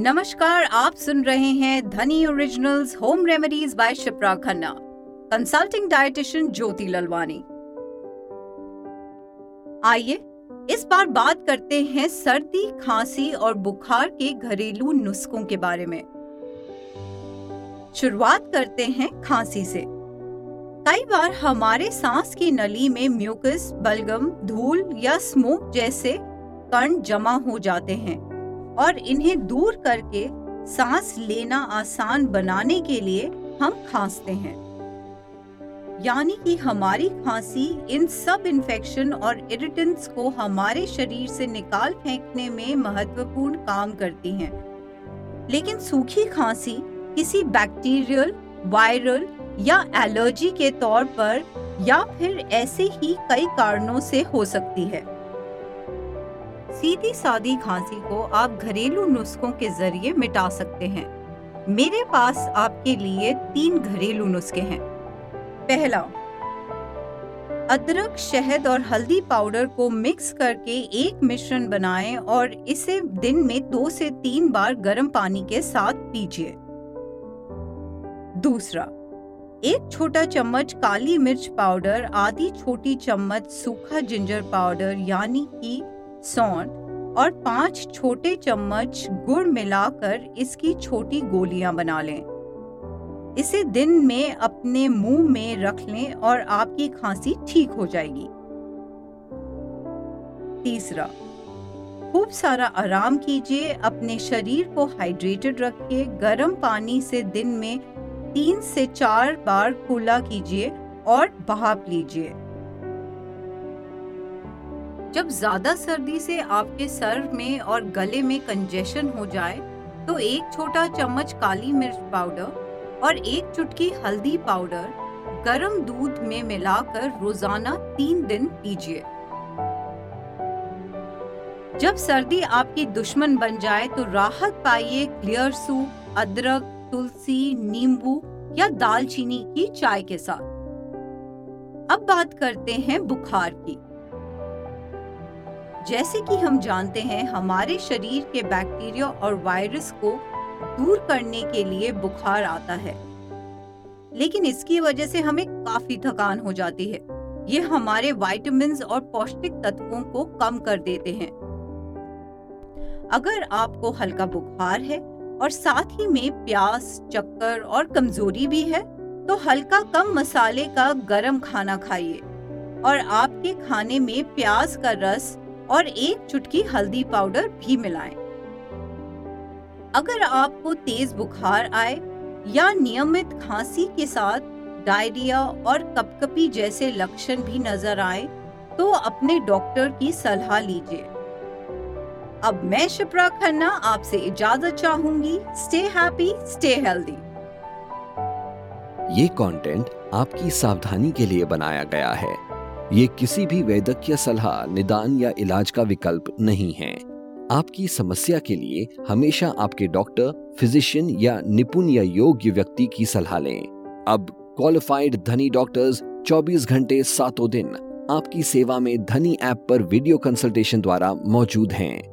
नमस्कार, आप सुन रहे हैं Dhani originals home remedies by Shipra Khanna consulting dietitian Jyoti Lalwani आइए, इस बार बात करते हैं सर्दी, खांसी और बुखार के घरेलू नुस्खों के बारे में। शुरुआत करते हैं खांसी से। कई बार हमारे सांस की नली में म्यूकस, बलगम, धूल या स्मोक जैसे कण जमा हो जाते हैं। और इन्हें दूर करके सांस लेना आसान बनाने के लिए हम खांसते हैं यानी कि हमारी खांसी इन सब इन्फेक्शन और इरिटेंट्स को हमारे शरीर से निकाल फेंकने में महत्वपूर्ण काम करती हैं। लेकिन सूखी खांसी किसी बैक्टीरियल वायरल या एलर्जी के तौर पर या फिर ऐसे ही कई कारणों से हो सकती है सीधी सादी खांसी को आप घरेलू नुस्खों के ज़रिए मिटा सकते हैं। मेरे पास आपके लिए तीन घरेलू नुस्खे हैं। पहला, अदरक, शहद और हल्दी पाउडर को मिक्स करके एक मिश्रण बनाएँ और इसे दिन में दो से तीन बार गर्म पानी के साथ पीजिए। दूसरा, एक छोटा चम्मच काली मिर्च पाउडर, आधी छोटी चम्मच सूखा जिंजर पाउडर, यानी कि सौंठ और पाँच छोटे चम्मच गुड़ मिलाकर इसकी छोटी गोलियाँ बना लें। इसे दिन में अपने मुँह में रख लें और आपकी खांसी ठीक हो जाएगी। तीसरा, खूब सारा आराम कीजिए, अपने शरीर को हाइड्रेटेड रखिए, गर्म पानी से दिन में तीन से चार बार कुला कीजिए और भाप लीजिए। जब ज़्यादा सर्दी से आपके सर में और गले में कंजेशन हो जाए तो एक छोटा चम्मच काली मिर्च पाउडर और एक चुटकी हल्दी पाउडर गर्म दूध में मिलाकर रोज़ाना तीन दिन पीजिए। जब सर्दी आपकी दुश्मन बन जाए तो राहत पाइए क्लियर सूप अदरक, तुलसी, नींबू या दालचीनी की चाय के साथ। अब बात करते हैं बुखार की। जैसे कि हम जानते हैं, हमारे शरीर के बैक्टीरिया और वायरस को दूर करने के लिए बुखार आता है। लेकिन इसकी वजह से हमें काफ़ी थकान हो जाती है। ये हमारे वाइटामिन और पौष्टिक तत्वों को कम कर देते हैं। अगर आपको हल्का बुखार है और साथ ही में प्यास, चक्कर और कमज़ोरी भी है तो हल्का कम मसाले का गरम खाना खाइए। और आपके खाने में प्याज का रस और एक चुटकी हल्दी पाउडर भी मिलाएँ। अगर आपको तेज बुखार आए या नियमित खांसी के साथ डायरिया और कपकपी जैसे लक्षण भी नज़र आए तो अपने डॉक्टर की सलाह लीजिए। अब मैं शिप्रा खन्ना आपसे इजाज़त चाहूँगी। स्टे हैप्पी स्टे हेल्दी ये कंटेंट आपकी सावधानी के लिए बनाया गया है। ये किसी भी वैद्यकीय सलाह, निदान या इलाज का विकल्प नहीं है। आपकी समस्या के लिए हमेशा आपके डॉक्टर, फिजिशियन या निपुण या योग्य व्यक्ति की सलाह लें। अब क्वालिफाइड धनी डॉक्टर्स 24 घंटे सातों दिन आपकी सेवा में धनी ऐप पर वीडियो कंसल्टेशन द्वारा मौजूद हैं।